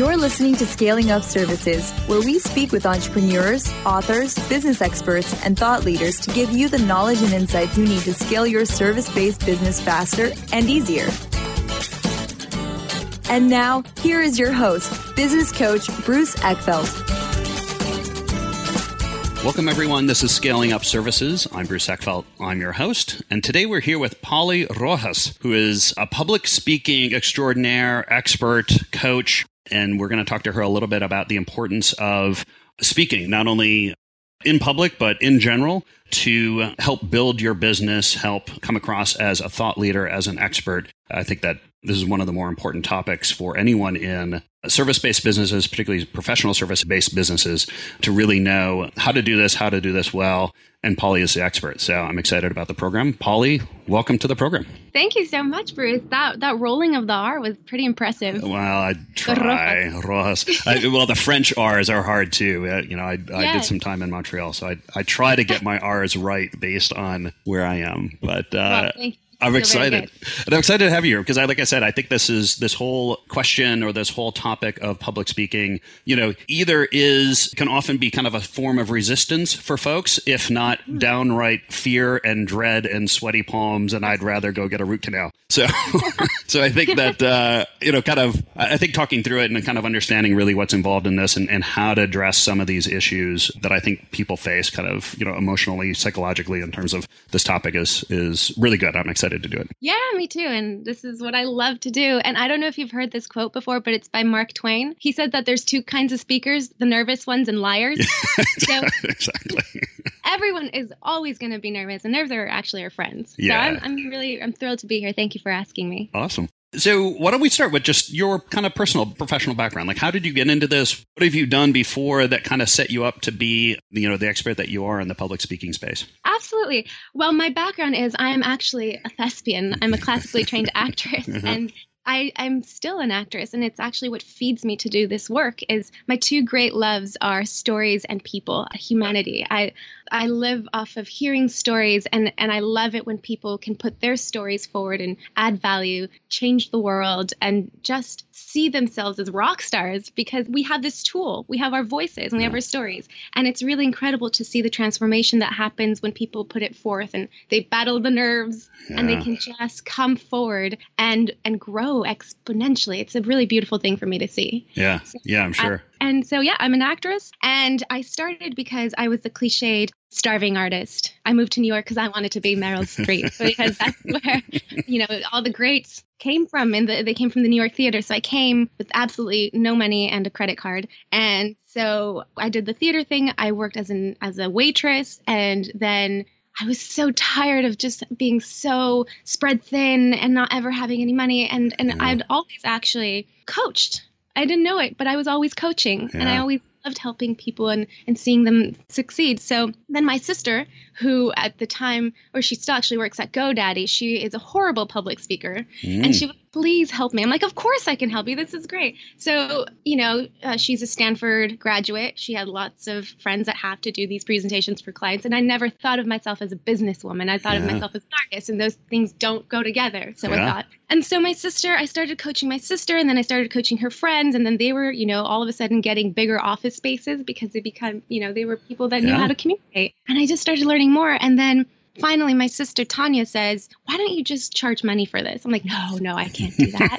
You're listening to Scaling Up Services, where we speak with entrepreneurs, authors, business experts, and thought leaders to give you the knowledge and insights you need to scale your service based business faster and easier. And now, here is your host, business coach Bruce Eckfeldt. Welcome, everyone. This is Scaling Up Services. I'm Bruce Eckfeldt. I'm your host. And today we're here with Polly Rojas, who is a public speaking extraordinaire, expert, coach. And we're going to talk to her a little bit about the importance of speaking, not only in public, but in general, to help build your business, help come across as a thought leader, as an expert. I think that this is one of the more important topics for anyone in service based businesses, particularly professional service based businesses, to really know how to do this, how to do this well. And Polly is the expert. So I'm excited about the program. Polly, welcome to the program. Thank you so much, Bruce. That that rolling of the R was pretty impressive. Well, I try. Rojas. I, well, the French R's are hard too. Uh, you know, I, I yes. did some time in Montreal, so I, I try to get my R's right based on where I am. But uh, well, I'm excited. And I'm excited to have you here because I like I said, I think this is this whole question or this whole topic of public speaking, you know, either is can often be kind of a form of resistance for folks, if not mm. downright fear and dread and sweaty palms, and I'd rather go get a root canal. So so I think that uh, you know, kind of I think talking through it and kind of understanding really what's involved in this and, and how to address some of these issues that I think people face kind of, you know, emotionally, psychologically in terms of this topic is is really good. I'm excited excited to do it. Yeah, me too. And this is what I love to do. And I don't know if you've heard this quote before, but it's by Mark Twain. He said that there's two kinds of speakers the nervous ones and liars. so exactly. everyone is always going to be nervous, and nerves are actually our friends. Yeah. So I'm, I'm really I'm thrilled to be here. Thank you for asking me. Awesome. So, why don't we start with just your kind of personal professional background? Like, how did you get into this? What have you done before that kind of set you up to be, you know, the expert that you are in the public speaking space? Absolutely. Well, my background is I am actually a thespian. I'm a classically trained actress, uh-huh. and I, I'm still an actress, and it's actually what feeds me to do this work. Is my two great loves are stories and people, humanity. I I live off of hearing stories and, and I love it when people can put their stories forward and add value, change the world, and just see themselves as rock stars because we have this tool. We have our voices and we have our stories. And it's really incredible to see the transformation that happens when people put it forth and they battle the nerves yeah. and they can just come forward and and grow exponentially. It's a really beautiful thing for me to see. Yeah. So yeah, I'm sure. I, and so, yeah, I'm an actress. And I started because I was the cliched starving artist. I moved to New York because I wanted to be Meryl Streep because that's where, you know, all the greats came from. And the, they came from the New York theater. So I came with absolutely no money and a credit card. And so I did the theater thing. I worked as an as a waitress and then I was so tired of just being so spread thin and not ever having any money. And and yeah. I'd always actually coached I didn't know it, but I was always coaching yeah. and I always loved helping people and, and seeing them succeed. So then my sister, who at the time, or she still actually works at GoDaddy, she is a horrible public speaker. Mm. And she would please help me. I'm like, of course I can help you. This is great. So, you know, uh, she's a Stanford graduate. She had lots of friends that have to do these presentations for clients. And I never thought of myself as a businesswoman. I thought yeah. of myself as an artist, and those things don't go together. So yeah. I thought. And so my sister, I started coaching my sister, and then I started coaching her friends. And then they were, you know, all of a sudden getting bigger office spaces because they become, you know, they were people that yeah. knew how to communicate. And I just started learning more. And then finally my sister Tanya says, "Why don't you just charge money for this?" I'm like, "No, no, I can't do that.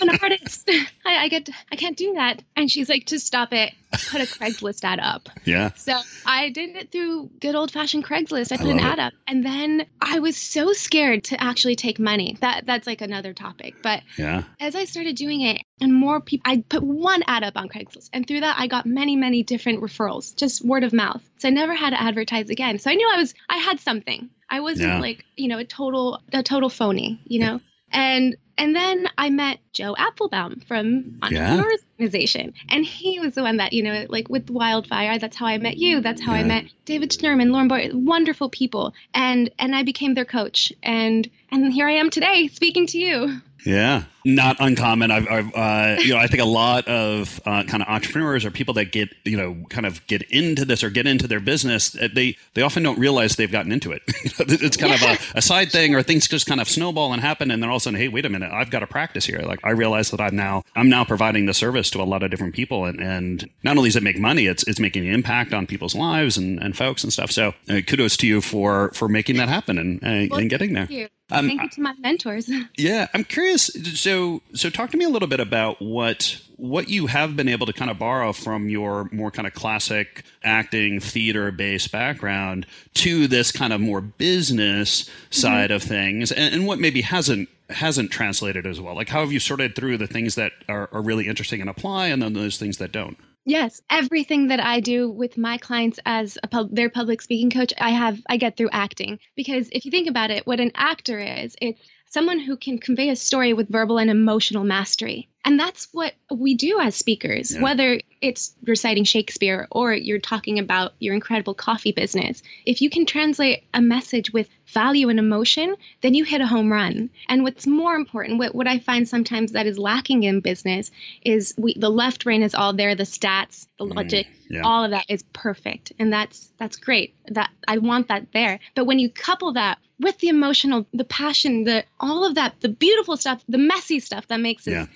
I'm an artist. I, I get, I can't do that." And she's like, "To stop it, put a Craigslist ad up." Yeah. So I did it through good old fashioned Craigslist. I put I an ad it. up, and then I was so scared to actually take money. That that's like another topic. But yeah, as I started doing it, and more people, I put one ad up on Craigslist, and through that, I got many, many different referrals, just word of mouth. So I never had to advertise again. So I knew I was, I had something. I wasn't yeah. like, you know, a total, a total phony, you know. And and then I met Joe Apfelbaum from Entrepreneurs yeah. Organization. And he was the one that, you know, like with Wildfire, that's how I met you. That's how yeah. I met David Schnurman, Lauren Boyer, wonderful people. And and I became their coach. And and here I am today speaking to you. Yeah, not uncommon. I've, I've uh, you know, I think a lot of uh, kind of entrepreneurs or people that get, you know, kind of get into this or get into their business, uh, they they often don't realize they've gotten into it. it's kind yeah. of a, a, side thing, or things just kind of snowball and happen, and then all of a sudden, hey, wait a minute, I've got to practice here. Like I realize that I'm now I'm now providing the service to a lot of different people, and, and not only does it make money, it's it's making an impact on people's lives and, and folks and stuff. So uh, kudos to you for for making that happen and, uh, well, and getting there. Um, Thank you to my mentors. Yeah, I'm curious. So, so talk to me a little bit about what what you have been able to kind of borrow from your more kind of classic acting theater based background to this kind of more business side mm-hmm. of things, and, and what maybe hasn't hasn't translated as well. Like, how have you sorted through the things that are, are really interesting and apply, and then those things that don't? Yes, everything that I do with my clients as a pub- their public speaking coach, I have I get through acting because if you think about it, what an actor is, it's someone who can convey a story with verbal and emotional mastery. And that's what we do as speakers, yeah. whether it's reciting Shakespeare or you're talking about your incredible coffee business. If you can translate a message with value and emotion, then you hit a home run. And what's more important, what, what I find sometimes that is lacking in business is we, the left brain is all there, the stats, the mm, logic, mm, yeah. all of that is perfect. And that's that's great. That I want that there. But when you couple that with the emotional, the passion, the all of that, the beautiful stuff, the messy stuff that makes it yeah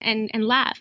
and and laugh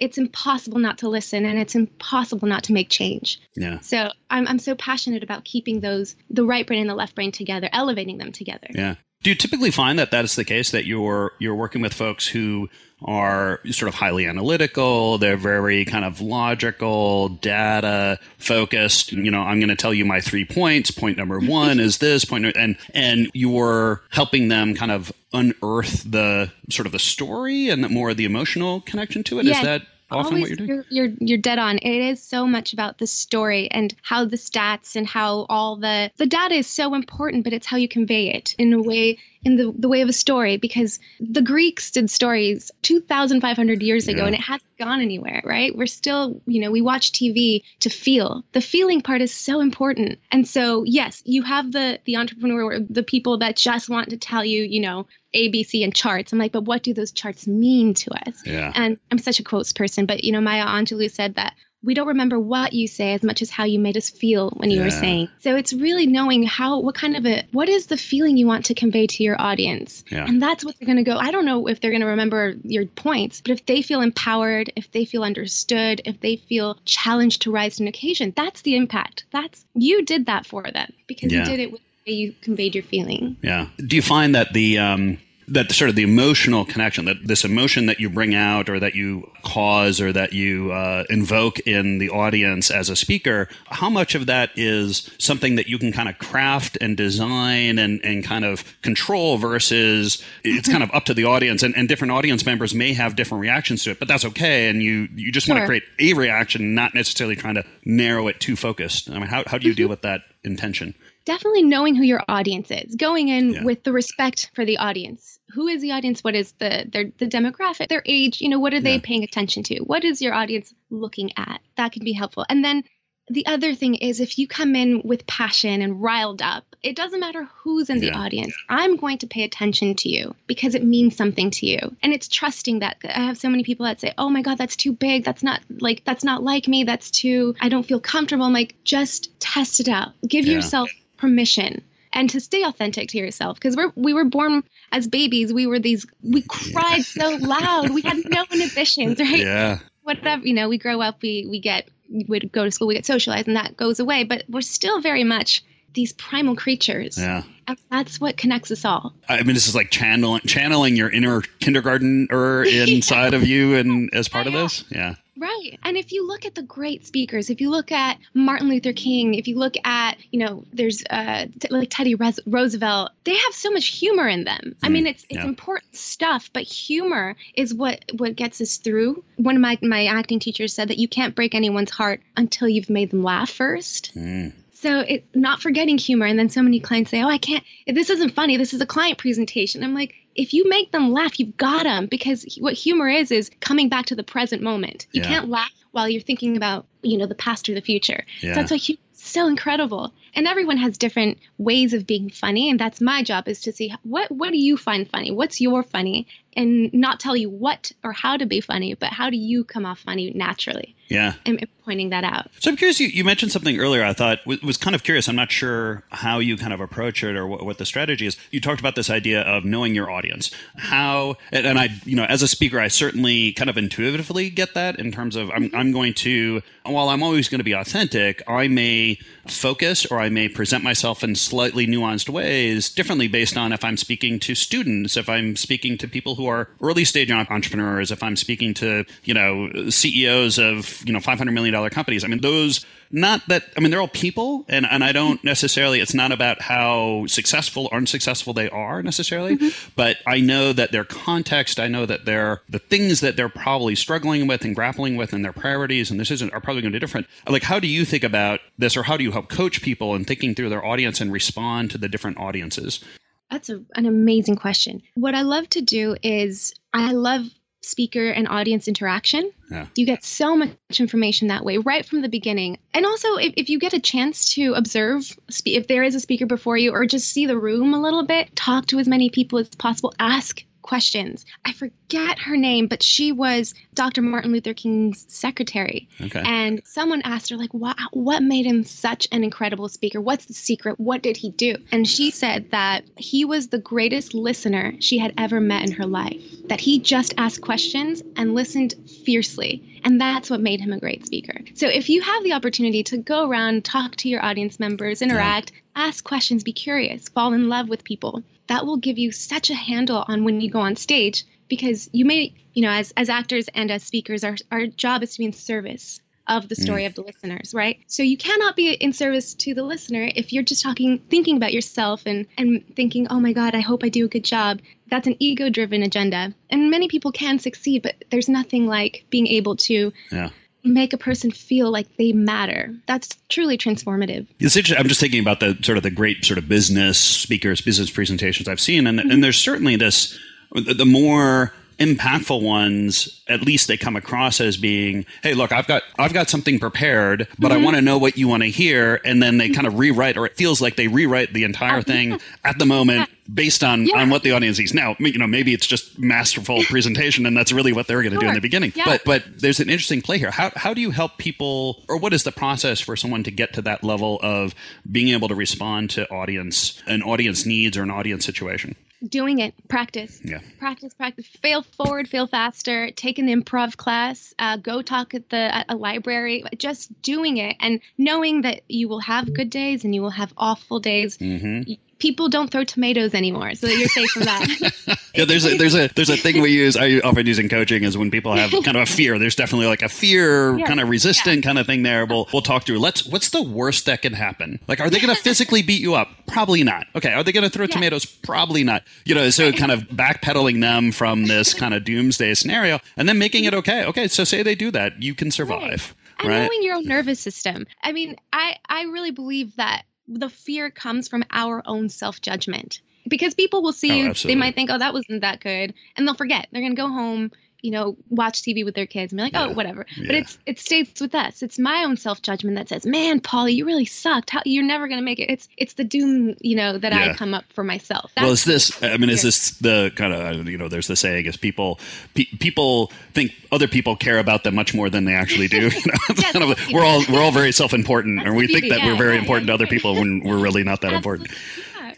it's impossible not to listen and it's impossible not to make change. Yeah. So I'm I'm so passionate about keeping those the right brain and the left brain together, elevating them together. Yeah. Do you typically find that that is the case that you're you're working with folks who are sort of highly analytical, they're very kind of logical, data focused. You know, I'm going to tell you my three points. Point number 1 is this point and and you're helping them kind of unearth the sort of the story and more of the emotional connection to it. Is that often Always, what you're doing? You're, you're, you're dead on. It is so much about the story and how the stats and how all the the data is so important, but it's how you convey it in a way in the, the way of a story because the Greeks did stories 2,500 years ago yeah. and it hasn't gone anywhere, right? We're still, you know, we watch TV to feel. The feeling part is so important. And so, yes, you have the the entrepreneur, the people that just want to tell you, you know, ABC and charts. I'm like, but what do those charts mean to us? Yeah. And I'm such a quotes person, but you know, Maya Angelou said that we don't remember what you say as much as how you made us feel when you yeah. were saying. So it's really knowing how, what kind of a, what is the feeling you want to convey to your audience? Yeah. And that's what they're going to go. I don't know if they're going to remember your points, but if they feel empowered, if they feel understood, if they feel challenged to rise to an occasion, that's the impact. That's, you did that for them because yeah. you did it with the way you conveyed your feeling. Yeah. Do you find that the, um, that sort of the emotional connection that this emotion that you bring out or that you cause or that you uh, invoke in the audience as a speaker how much of that is something that you can kind of craft and design and, and kind of control versus it's kind of up to the audience and, and different audience members may have different reactions to it but that's okay and you you just sure. want to create a reaction not necessarily trying to narrow it too focused. I mean how, how do you deal with that intention definitely knowing who your audience is, going in yeah. with the respect for the audience. Who is the audience? What is the their the demographic, their age? You know, what are they yeah. paying attention to? What is your audience looking at? That can be helpful. And then the other thing is if you come in with passion and riled up, it doesn't matter who's in yeah. the audience. I'm going to pay attention to you because it means something to you. And it's trusting that I have so many people that say, "Oh my god, that's too big. That's not like that's not like me. That's too I don't feel comfortable." I'm like, "Just test it out. Give yeah. yourself permission and to stay authentic to yourself. Because we're we were born as babies. We were these we cried yeah. so loud. We had no inhibitions right? Yeah. Whatever you know we grow up we we get we go to school we get socialized and that goes away. But we're still very much these primal creatures. Yeah. And that's what connects us all. I mean this is like channeling channeling your inner kindergarten or inside yeah. of you and as part yeah. of this? Yeah Right. And if you look at the great speakers, if you look at Martin Luther King, if you look at, you know, there's uh, like Teddy Roosevelt, they have so much humor in them. Mm, I mean, it's it's yeah. important stuff, but humor is what what gets us through. One of my my acting teachers said that you can't break anyone's heart until you've made them laugh first. Mm. So it not forgetting humor, and then so many clients say, "Oh, I can't. This isn't funny. This is a client presentation." I'm like, if you make them laugh, you've got them because what humor is is coming back to the present moment. You yeah. can't laugh while you're thinking about you know the past or the future. Yeah. So that's why humor so incredible. And everyone has different ways of being funny, and that's my job is to see what what do you find funny? What's your funny? And not tell you what or how to be funny, but how do you come off funny naturally? Yeah. And pointing that out. So I'm curious, you, you mentioned something earlier I thought was, was, kind of curious. I'm not sure how you kind of approach it or what, what, the strategy is. You talked about this idea of knowing your audience. How, and, and, I, you know, as a speaker, I certainly kind of intuitively get that in terms of I'm, I'm going to, while I'm always going to be authentic, I may focus or I may present myself in slightly nuanced ways differently based on if I'm speaking to students, if I'm speaking to people who are early stage entrepreneurs, if I'm speaking to, you know, CEOs of, you know, $500 million companies. I mean, those not that I mean they're all people, and and I don't necessarily. It's not about how successful or unsuccessful they are necessarily, mm-hmm. but I know that their context. I know that their the things that they're probably struggling with and grappling with, and their priorities and this isn't are probably going to be different. Like, how do you think about this, or how do you help coach people in thinking through their audience and respond to the different audiences? That's a, an amazing question. What I love to do is I love speaker and audience interaction. Yeah. You get so much information that way right from the beginning. And also, if, if you get a chance to observe, if there is a speaker before you, or just see the room a little bit, talk to as many people as possible, ask questions. I forget her name, but she was Dr. Martin Luther King's secretary. Okay. And someone asked her, like, what, what made him such an incredible speaker? What's the secret? What did he do? And she said that he was the greatest listener she had ever met in her life, that he just asked questions and listened fiercely. And that's what made him a great speaker. So if you have the opportunity to go around, talk to your audience members, interact, yeah. ask questions, be curious, fall in love with people, that will give you such a handle on when you go on stage because you may, you know, as, as actors and as speakers, our, our job is to be in service of the story mm. of the listeners, right? So you cannot be in service to the listener if you're just talking, thinking about yourself and, and thinking, oh my God, I hope I do a good job. That's an ego driven agenda. And many people can succeed, but there's nothing like being able to yeah make a person feel like they matter. That's truly transformative. It's interesting. I'm just thinking about the sort of the great sort of business speakers, business presentations I've seen, and mm-hmm. and there's certainly this. The more impactful ones at least they come across as being hey look i've got i've got something prepared but mm-hmm. i want to know what you want to hear and then they kind of rewrite or it feels like they rewrite the entire uh, thing at the moment based on yeah. on what the audience sees now you know maybe it's just masterful presentation and that's really what they're going to sure. do in the beginning yeah. but but there's an interesting play here how how do you help people or what is the process for someone to get to that level of being able to respond to audience an audience needs or an audience situation doing it. Practice. Yeah. Practice practice. Fail forward fail faster. Take an improv class. Uh, go talk at the at a library. Just doing it and knowing that you will have good days and you will have awful days. Mm-hmm people don't throw tomatoes anymore, so you're safe from that. yeah, there's a there's a there's a thing we use. I often use in coaching is when people have kind of a fear. There's definitely like a fear, yeah. kind of resistant yeah. kind of thing there. We'll we'll talk through. Let's. What's the worst that can happen? Like, are they going to physically beat you up? Probably not. Okay, are they going to throw yeah. tomatoes? Probably not. You know, so kind of backpedaling them from this kind of doomsday scenario, and then making it okay. Okay, so say they do that, you can survive. Right. And right? knowing your own nervous system. I mean, I I really believe that the fear comes from our own self judgment because people will see oh, you they might think oh that wasn't that good and they'll forget. They're going to go home you know watch tv with their kids and be like oh whatever. Yeah. but it's it stays with us. It's my own self-judgment that says man polly you really sucked. How, you're never going to make it. It's it's the doom you know that yeah. i come up for myself. That's well is this i mean is this the kind of you know there's the saying is people pe- people think other people care about them much more than they actually do you know? yes, kind of, we're all we're all very self-important and we think that we're very important to other people when we're really not that important.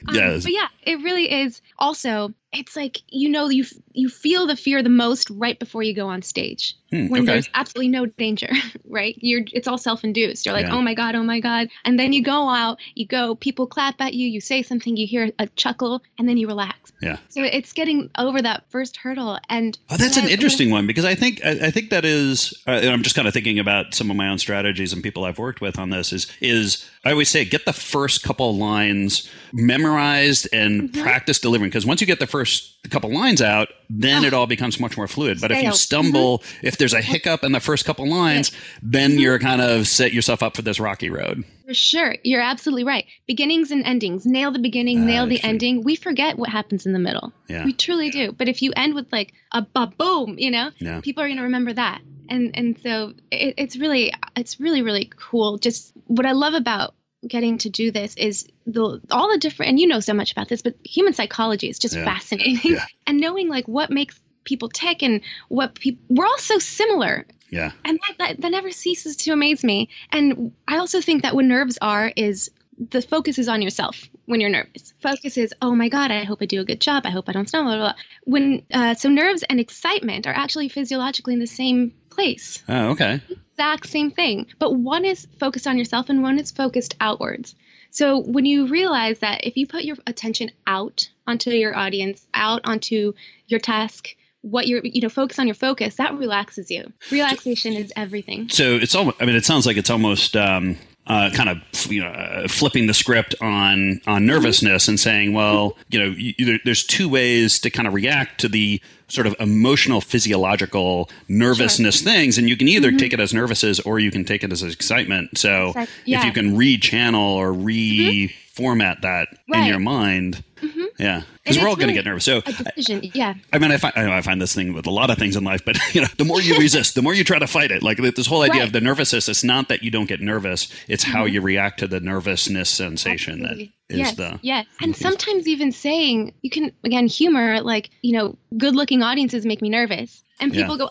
Um, yes. But yeah, it really is. Also, it's like you know you you feel the fear the most right before you go on stage hmm, when okay. there's absolutely no danger, right? You're it's all self-induced. You're like, yeah. oh my god, oh my god, and then you go out, you go, people clap at you, you say something, you hear a chuckle, and then you relax. Yeah. So it's getting over that first hurdle, and oh, that's an interesting one because I think I, I think that is. Uh, I'm just kind of thinking about some of my own strategies and people I've worked with on this. Is is I always say get the first couple lines memorized and mm-hmm. practice delivering because once you get the first couple lines out, then oh. it all becomes much more fluid. But if you stumble, mm-hmm. if there's a hiccup in the first couple lines, yeah. then mm-hmm. you're kind of set yourself up for this rocky road. For sure. You're absolutely right. Beginnings and endings. Nail the beginning, uh, nail the actually. ending. We forget what happens in the middle. Yeah. We truly do. But if you end with like a, a boom, you know, yeah. people are going to remember that and and so it, it's really it's really really cool just what I love about getting to do this is the all the different and you know so much about this but human psychology is just yeah. fascinating yeah. and knowing like what makes people tick and what people we're all so similar yeah and that, that, that never ceases to amaze me and i also think that what nerves are is the focus is on yourself when you're nervous. Focus is, oh my God, I hope I do a good job. I hope I don't stumble. Blah, blah, blah. When uh, so nerves and excitement are actually physiologically in the same place. Oh, okay. Exact same thing, but one is focused on yourself and one is focused outwards. So when you realize that if you put your attention out onto your audience, out onto your task, what you're you know focus on your focus that relaxes you relaxation is everything so it's almost i mean it sounds like it's almost um uh, kind of you know uh, flipping the script on on nervousness and saying, well, you know, you, there's two ways to kind of react to the sort of emotional physiological nervousness sure. things and you can either mm-hmm. take it as nervousness or you can take it as excitement so yeah. if you can rechannel or mm-hmm. reformat that right. in your mind mm-hmm. Yeah because we're all really going to get nervous. So, decision, yeah. I, I mean, I find I, know, I find this thing with a lot of things in life, but you know, the more you resist, the more you try to fight it. Like this whole idea right. of the nervousness. It's not that you don't get nervous; it's mm-hmm. how you react to the nervousness sensation Absolutely. that is yes, the yes. And sometimes even saying you can again humor like you know, good-looking audiences make me nervous, and people yeah. go.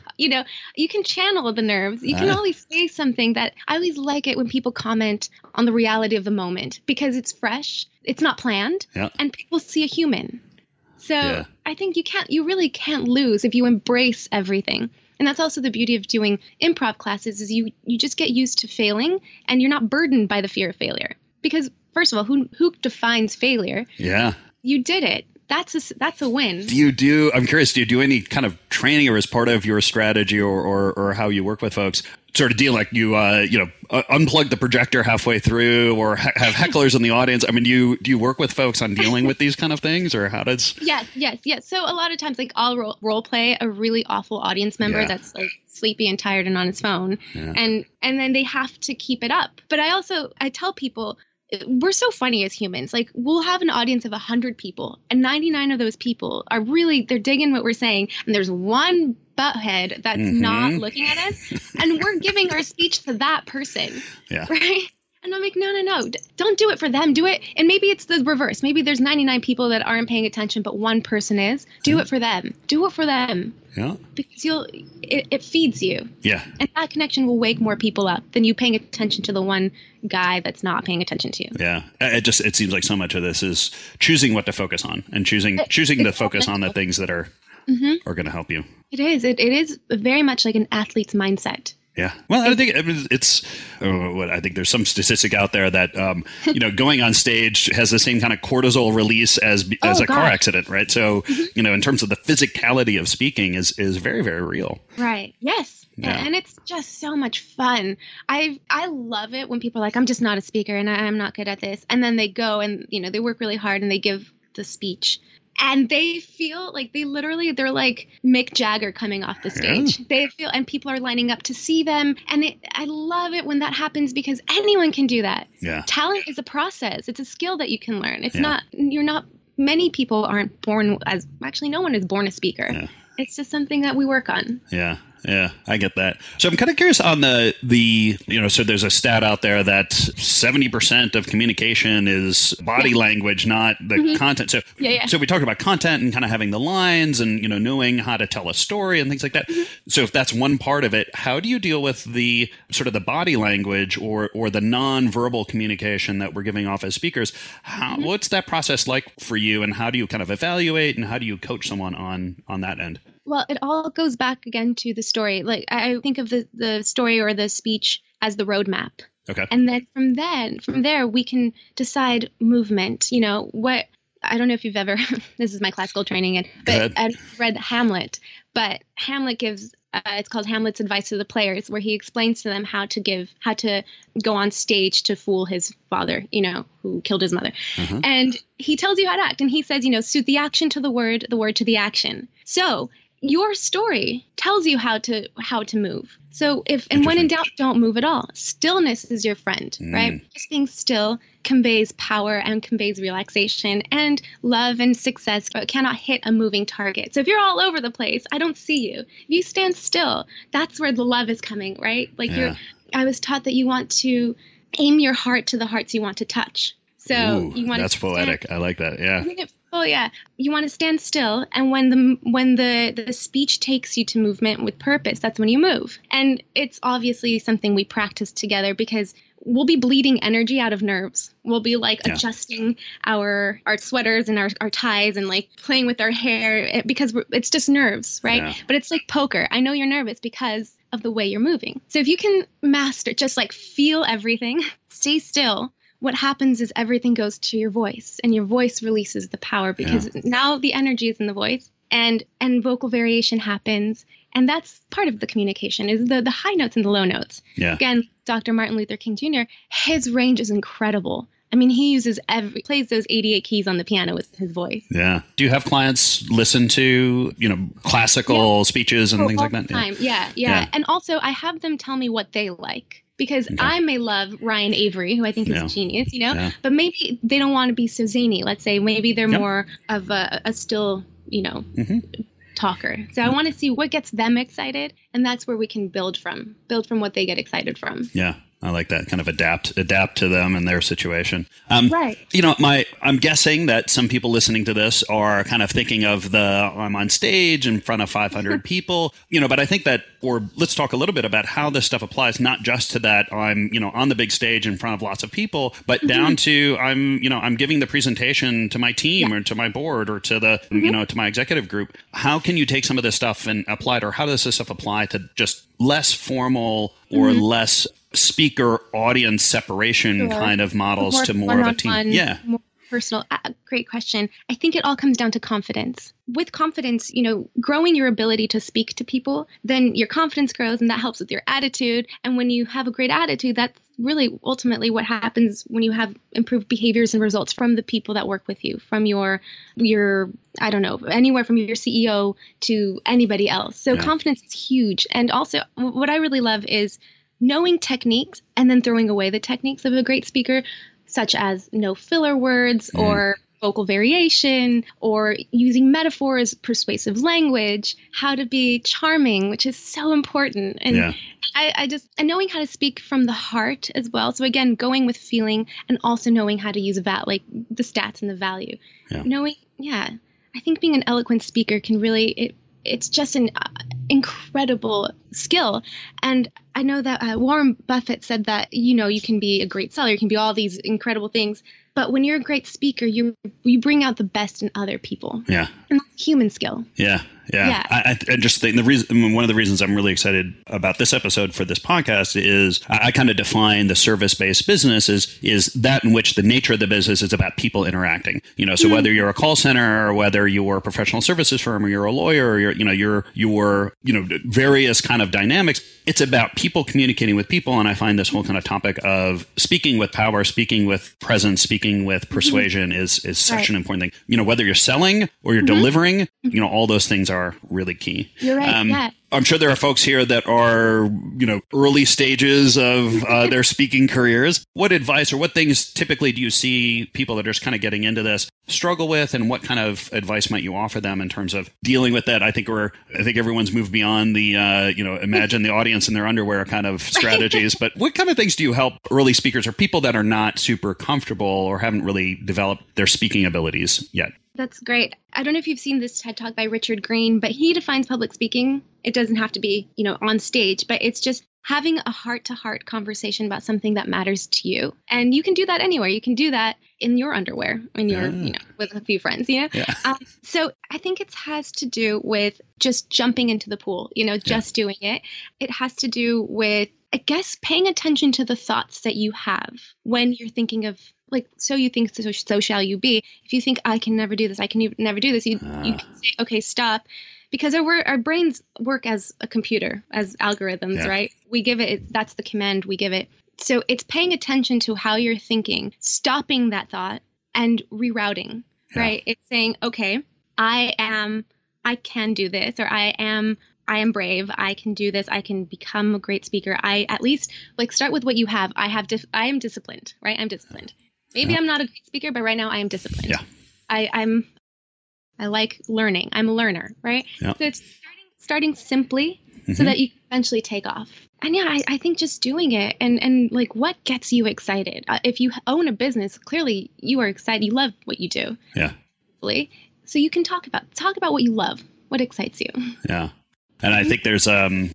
you know, you can channel the nerves. You can uh, always say something that I always like it when people comment on the reality of the moment because it's fresh, it's not planned, yeah. and people see a human. So yeah. I think you can't, you really can't lose if you embrace everything. And that's also the beauty of doing improv classes is you you just get used to failing and you're not burdened by the fear of failure. Because first of all, who who defines failure? Yeah. You did it that's a, that's a win. Do you do? I'm curious. Do you do any kind of training, or as part of your strategy, or or, or how you work with folks? Sort of deal like you, uh, you know, uh, unplug the projector halfway through, or ha- have hecklers in the audience. I mean, do you do you work with folks on dealing with these kind of things, or how does? Yes, yes, yes. So a lot of times, like I'll role, role play a really awful audience member yeah. that's like sleepy and tired and on his phone, yeah. and and then they have to keep it up. But I also I tell people we're so funny as humans. Like we'll have an audience of 100 people and 99 of those people are really they're digging what we're saying and there's one butthead that's mm-hmm. not looking at us and we're giving our speech to that person. Yeah. Right? And I'm like, no, no, no, don't do it for them. Do it. And maybe it's the reverse. Maybe there's 99 people that aren't paying attention, but one person is. Do it for them. Do it for them. Yeah. Because you'll, it, it feeds you. Yeah. And that connection will wake more people up than you paying attention to the one guy that's not paying attention to you. Yeah. It just, it seems like so much of this is choosing what to focus on and choosing, choosing to focus on the things that are, mm-hmm. are going to help you. It is. It, it is very much like an athlete's mindset. Yeah. Well, I think it's. Uh, I think there's some statistic out there that um, you know going on stage has the same kind of cortisol release as as oh, a God. car accident, right? So mm-hmm. you know, in terms of the physicality of speaking, is is very very real. Right. Yes. Yeah. And it's just so much fun. I I love it when people are like, I'm just not a speaker and I, I'm not good at this, and then they go and you know they work really hard and they give the speech and they feel like they literally they're like Mick Jagger coming off the stage. Yeah. They feel and people are lining up to see them and it, I love it when that happens because anyone can do that. Yeah. Talent is a process. It's a skill that you can learn. It's yeah. not you're not many people aren't born as actually no one is born a speaker. Yeah. It's just something that we work on. Yeah. Yeah, I get that. So I'm kind of curious on the the you know so there's a stat out there that 70% of communication is body yeah. language, not the mm-hmm. content. So yeah, yeah. so we talked about content and kind of having the lines and you know knowing how to tell a story and things like that. Mm-hmm. So if that's one part of it, how do you deal with the sort of the body language or or the non-verbal communication that we're giving off as speakers? How, mm-hmm. What's that process like for you, and how do you kind of evaluate and how do you coach someone on on that end? Well, it all goes back again to the story. Like I think of the the story or the speech as the roadmap. Okay. And then from then from there we can decide movement. You know what? I don't know if you've ever. this is my classical training, and but I've read Hamlet. But Hamlet gives uh, it's called Hamlet's advice to the players, where he explains to them how to give, how to go on stage to fool his father, you know, who killed his mother. Uh-huh. And he tells you how to act. And he says, you know, suit the action to the word, the word to the action. So your story tells you how to how to move. So if and when in doubt, don't move at all. Stillness is your friend, mm. right? Just being still conveys power and conveys relaxation and love and success. But cannot hit a moving target. So if you're all over the place, I don't see you. If you stand still, that's where the love is coming, right? Like yeah. you're. I was taught that you want to aim your heart to the hearts you want to touch. So Ooh, you want that's poetic. I like that. Yeah. Oh yeah. You want to stand still, and when the when the the speech takes you to movement with purpose, that's when you move. And it's obviously something we practice together because we'll be bleeding energy out of nerves. We'll be like yeah. adjusting our our sweaters and our, our ties and like playing with our hair eh, because it's just nerves, right? Yeah. But it's like poker. I know you're nervous because of the way you're moving. So if you can master just like feel everything, stay still, what happens is everything goes to your voice and your voice releases the power because yeah. now the energy is in the voice and and vocal variation happens and that's part of the communication is the the high notes and the low notes yeah. again dr martin luther king jr his range is incredible I mean, he uses every plays those 88 keys on the piano with his voice. Yeah. Do you have clients listen to, you know, classical yeah. speeches and oh, things like that? Yeah. yeah. yeah, yeah. And also I have them tell me what they like because okay. I may love Ryan Avery, who I think is yeah. a genius, you know, yeah. but maybe they don't want to be so zany. Let's say maybe they're yep. more of a, a, still, you know, mm-hmm. talker. So I want to see what gets them excited, and that's where we can build from, build from what they get excited from. Yeah. I like that kind of adapt adapt to them and their situation. Um, right. You know, my I'm guessing that some people listening to this are kind of thinking of the I'm on stage in front of 500 people. You know, but I think that or let's talk a little bit about how this stuff applies not just to that I'm you know on the big stage in front of lots of people, but mm-hmm. down to I'm you know I'm giving the presentation to my team yeah. or to my board or to the mm-hmm. you know to my executive group. How can you take some of this stuff and apply it, or how does this stuff apply to just less formal or mm-hmm. less speaker audience separation sure. kind of models more to more of a team. Yeah. More personal. Uh, great question. I think it all comes down to confidence. With confidence, you know, growing your ability to speak to people, then your confidence grows and that helps with your attitude. And when you have a great attitude, that's really ultimately what happens when you have improved behaviors and results from the people that work with you, from your your I don't know, anywhere from your CEO to anybody else. So yeah. confidence is huge. And also what I really love is knowing techniques and then throwing away the techniques of a great speaker, such as no filler words mm. or vocal variation or using metaphors, persuasive language, how to be charming, which is so important. And yeah. I, I, just and knowing how to speak from the heart as well. So again, going with feeling and also knowing how to use that, like the stats and the value. Yeah. Knowing, yeah. I think being an eloquent speaker can really it, it's just an incredible skill. And I know that uh, Warren Buffett said that you know you can be a great seller, you can be all these incredible things, but when you're a great speaker, you you bring out the best in other people. Yeah, and that's human skill. Yeah, yeah. yeah. I, I, just think the reason, one of the reasons I'm really excited about this episode for this podcast is I, I kind of define the service based business is, is that in which the nature of the business is about people interacting. You know, so mm-hmm. whether you're a call center or whether you're a professional services firm or you're a lawyer or you're, you know, you're, you're, you know, various kind of dynamics, it's about people communicating with people. And I find this whole kind of topic of speaking with power, speaking with presence, speaking with mm-hmm. persuasion mm-hmm. is, is such right. an important thing. You know, whether you're selling or you're mm-hmm. delivering, you know, all those things are really key. You're right. Um, yeah. I'm sure there are folks here that are, you know, early stages of uh, their speaking careers. What advice or what things typically do you see people that are just kind of getting into this struggle with, and what kind of advice might you offer them in terms of dealing with that? I think we're, I think everyone's moved beyond the, uh, you know, imagine the audience in their underwear kind of strategies. but what kind of things do you help early speakers or people that are not super comfortable or haven't really developed their speaking abilities yet? That's great. I don't know if you've seen this TED talk by Richard Greene, but he defines public speaking. It doesn't have to be, you know, on stage, but it's just having a heart to heart conversation about something that matters to you. And you can do that anywhere. You can do that in your underwear when you're, yeah. you know, with a few friends, you know? Yeah. Um, so I think it has to do with just jumping into the pool, you know, just yeah. doing it. It has to do with, I guess, paying attention to the thoughts that you have when you're thinking of like so you think so, so shall you be if you think i can never do this i can never do this you, uh. you can say okay stop because our, our brains work as a computer as algorithms yeah. right we give it that's the command we give it so it's paying attention to how you're thinking stopping that thought and rerouting yeah. right it's saying okay i am i can do this or i am I am brave. I can do this. I can become a great speaker. I at least like start with what you have. I have. Dif- I am disciplined, right? I'm disciplined. Maybe yeah. I'm not a great speaker, but right now I am disciplined. Yeah. I, I'm I like learning. I'm a learner, right? Yeah. So it's starting starting simply mm-hmm. so that you eventually take off. And yeah, I, I, think just doing it and, and like what gets you excited. Uh, if you own a business, clearly you are excited. You love what you do. Yeah. So you can talk about talk about what you love, what excites you. Yeah. And I think there's um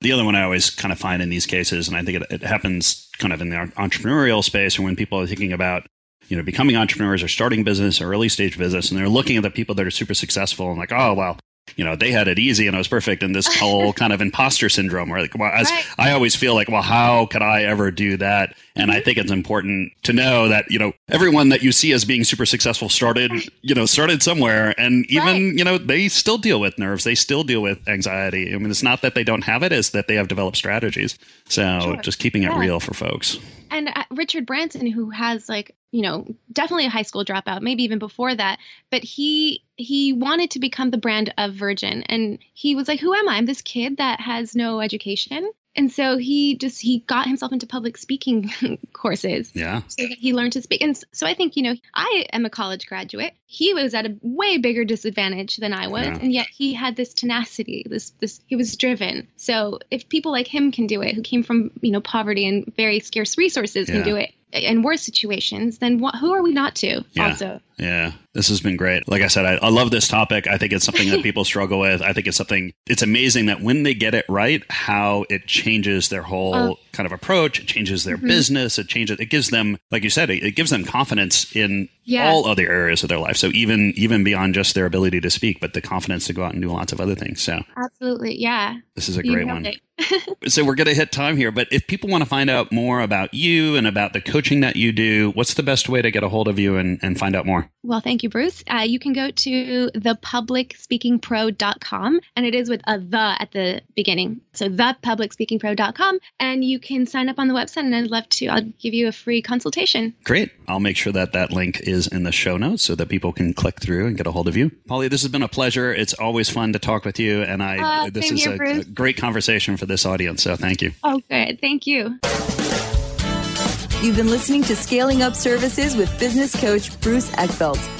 the other one I always kind of find in these cases, and I think it, it happens kind of in the entrepreneurial space or when people are thinking about you know becoming entrepreneurs or starting business or early stage business and they're looking at the people that are super successful and like oh well you know they had it easy and it was perfect. And this whole kind of imposter syndrome where like well, as right. i always feel like well how could i ever do that? And i mm-hmm. think it's important to know that you know everyone that you see as being super successful started you know started somewhere. And even right. you know they still deal with nerves. They still deal with anxiety. I mean it's not that they don't have it it's that they have developed strategies. So sure. just keeping it real for folks. And uh, Richard Branson, who has like you know definitely a high school dropout, maybe even before that, but he he wanted to become the brand of Virgin, and he was like, "Who am I? I'm this kid that has no education." And so he just he got himself into public speaking courses. Yeah. So he learned to speak. And so I think, you know, I am a college graduate. He was at a way bigger disadvantage than I was. Yeah. And yet he had this tenacity, this this he was driven. So if people like him can do it, who came from, you know, poverty and very scarce resources yeah. can do it, in worse situations, then wh- who are we not to? Yeah. Also, yeah, this has been great. Like I said, I, I love this topic. I think it's something that people struggle with. I think it's something. It's amazing that when they get it right, how it changes their whole uh, kind of approach. It changes their mm-hmm. business. It changes. It gives them, like you said, it, it gives them confidence in yeah. all other areas of their life. So even even beyond just their ability to speak, but the confidence to go out and do lots of other things. So absolutely, yeah. This is a great one. so we're going to hit time here, but if people want to find out more about you and about the coaching that you do, what's the best way to get a hold of you and, and find out more? Well, thank you, Bruce. Uh, you can go to thepublicspeakingpro.com, and it is with a the at the beginning. So thepublicspeakingpro.com, and you can sign up on the website, and I'd love to. I'll give you a free consultation. Great. I'll make sure that that link is in the show notes so that people can click through and get a hold of you. Polly, this has been a pleasure. It's always fun to talk with you, and I uh, this is here, a, a great conversation for this audience. So thank you. Oh, good. Thank you. You've been listening to Scaling Up Services with business coach Bruce Eckfeldt.